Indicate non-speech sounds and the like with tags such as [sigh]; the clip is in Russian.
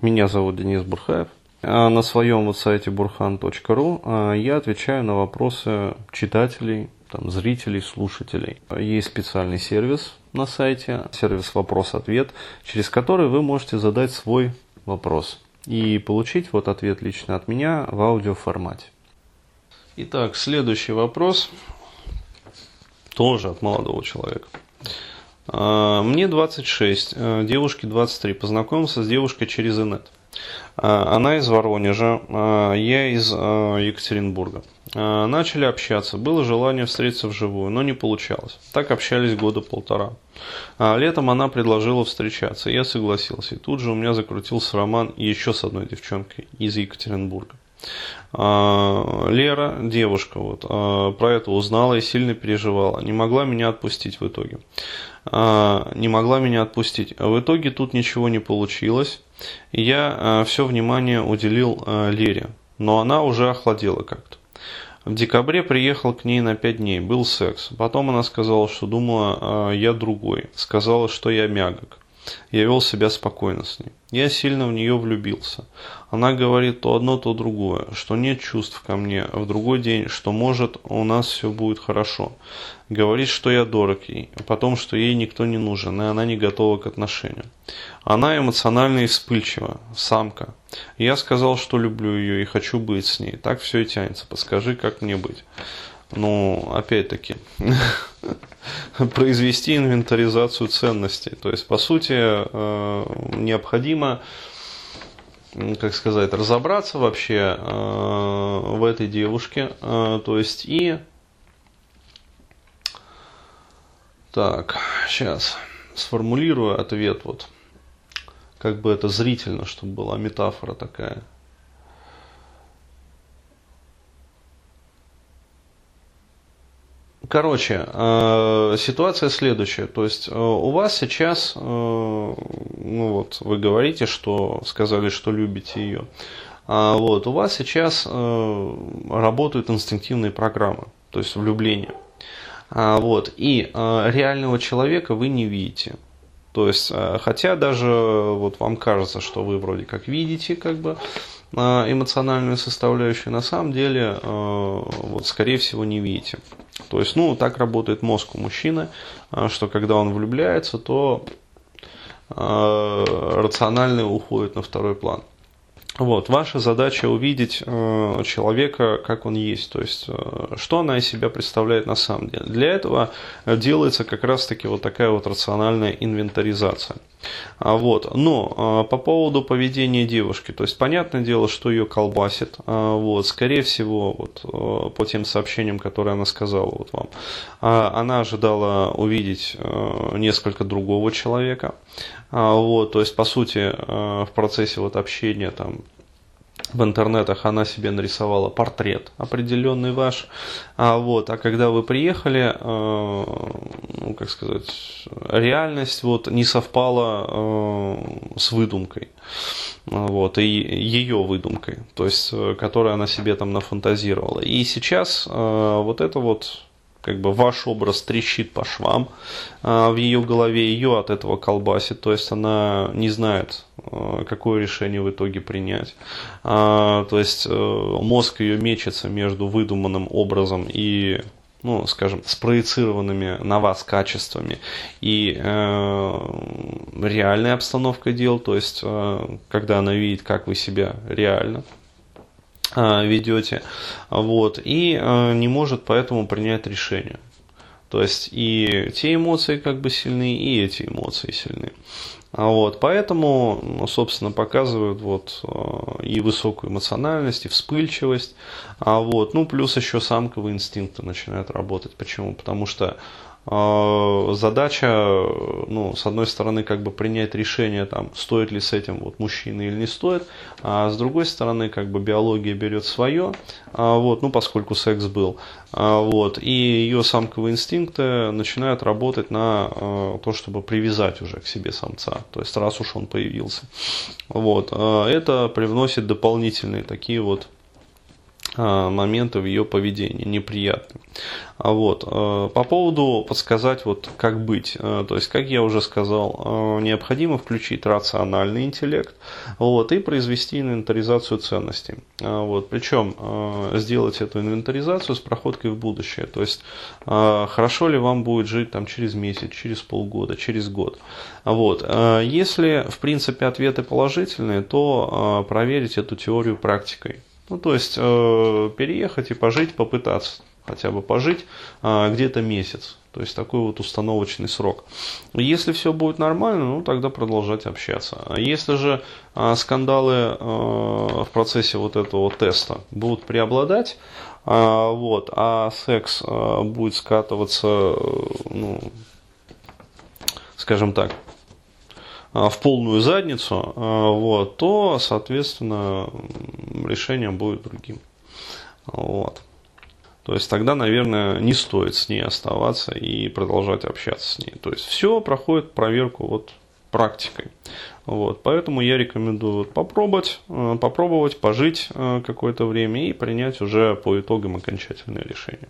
Меня зовут Денис Бурхаев. А на своем вот сайте burhan.ru а, я отвечаю на вопросы читателей, там, зрителей, слушателей. Есть специальный сервис на сайте, сервис «Вопрос-ответ», через который вы можете задать свой вопрос и получить вот ответ лично от меня в аудиоформате. Итак, следующий вопрос тоже от молодого человека. А, мне 26, э, девушке 23. Познакомился с девушкой через инет. А, она из Воронежа, а, я из Екатеринбурга. Начали общаться, было желание встретиться вживую, но не получалось. Так общались года полтора. Летом она предложила встречаться, я согласился. И тут же у меня закрутился роман еще с одной девчонкой из Екатеринбурга. Лера, девушка, вот, про это узнала и сильно переживала. Не могла меня отпустить в итоге. А, не могла меня отпустить. В итоге тут ничего не получилось. Я а, все внимание уделил а, Лере, но она уже охладела как-то. В декабре приехал к ней на пять дней, был секс. Потом она сказала, что думала, я другой. Сказала, что я мягок. Я вел себя спокойно с ней. Я сильно в нее влюбился. Она говорит то одно, то другое, что нет чувств ко мне, в другой день, что может у нас все будет хорошо. Говорит, что я дорог ей, а потом, что ей никто не нужен, и она не готова к отношениям. Она эмоционально и вспыльчива, самка. Я сказал, что люблю ее и хочу быть с ней. Так все и тянется. Подскажи, как мне быть. Ну, опять-таки, [laughs] [laughs] произвести инвентаризацию ценностей. То есть, по сути, э, необходимо как сказать, разобраться вообще э, в этой девушке, э, то есть и так, сейчас сформулирую ответ вот, как бы это зрительно, чтобы была метафора такая. Короче, э, ситуация следующая. То есть э, у вас сейчас, э, ну вот, вы говорите, что сказали, что любите ее. А вот, у вас сейчас работают инстинктивные программы, то есть влюбление. А вот, и реального человека вы не видите. То есть, хотя даже вот вам кажется, что вы вроде как видите, как бы, эмоциональную составляющую, на самом деле, вот, скорее всего, не видите. То есть, ну, так работает мозг у мужчины, а, что когда он влюбляется, то э, рациональное уходит на второй план. Вот, ваша задача увидеть э, человека, как он есть, то есть, э, что она из себя представляет на самом деле. Для этого делается как раз-таки вот такая вот рациональная инвентаризация. А, вот. Но а, по поводу поведения девушки, то есть понятное дело, что ее колбасит. А, вот. Скорее всего, вот, по тем сообщениям, которые она сказала вот вам, она ожидала увидеть несколько другого человека. Вот. То есть, по сути, в процессе вот общения там в интернетах она себе нарисовала портрет определенный ваш, а вот, а когда вы приехали, э, ну как сказать, реальность вот не совпала э, с выдумкой, вот, и ее выдумкой, то есть, э, которую она себе там нафантазировала. И сейчас э, вот это вот как бы ваш образ трещит по швам а, в ее голове, ее от этого колбасит, то есть она не знает, какое решение в итоге принять. А, то есть э, мозг ее мечется между выдуманным образом и ну, скажем, спроецированными на вас качествами и э, реальной обстановкой дел, то есть э, когда она видит, как вы себя реально ведете, вот, и не может поэтому принять решение. То есть и те эмоции как бы сильны, и эти эмоции сильны. А вот, поэтому, собственно, показывают вот и высокую эмоциональность, и вспыльчивость. А вот, ну, плюс еще самковые инстинкты начинают работать. Почему? Потому что задача, ну, с одной стороны, как бы принять решение, там, стоит ли с этим вот мужчина или не стоит, а с другой стороны, как бы биология берет свое, а, вот, ну, поскольку секс был, а, вот, и ее самковые инстинкты начинают работать на то, чтобы привязать уже к себе самца, то есть раз уж он появился, вот, это привносит дополнительные такие вот а, моменты в ее поведении неприятные. А вот. Э, по поводу подсказать, вот как быть. Э, то есть, как я уже сказал, э, необходимо включить рациональный интеллект вот, и произвести инвентаризацию ценностей. Вот. Причем сделать эту инвентаризацию с проходкой в будущее. То есть, хорошо ли вам будет жить там, через месяц, через полгода, через год. Вот. Если, в принципе, ответы положительные, то проверить эту теорию практикой. Ну, то есть, переехать и пожить, попытаться хотя бы пожить а, где-то месяц. То есть такой вот установочный срок. Если все будет нормально, ну тогда продолжать общаться. А если же а, скандалы а, в процессе вот этого теста будут преобладать, а, вот, а секс а, будет скатываться, ну, скажем так, в полную задницу, а, вот, то, соответственно, решение будет другим. Вот. То есть тогда, наверное, не стоит с ней оставаться и продолжать общаться с ней. То есть все проходит проверку вот практикой. Вот, поэтому я рекомендую попробовать, э, попробовать пожить какое-то время и принять уже по итогам окончательное решение.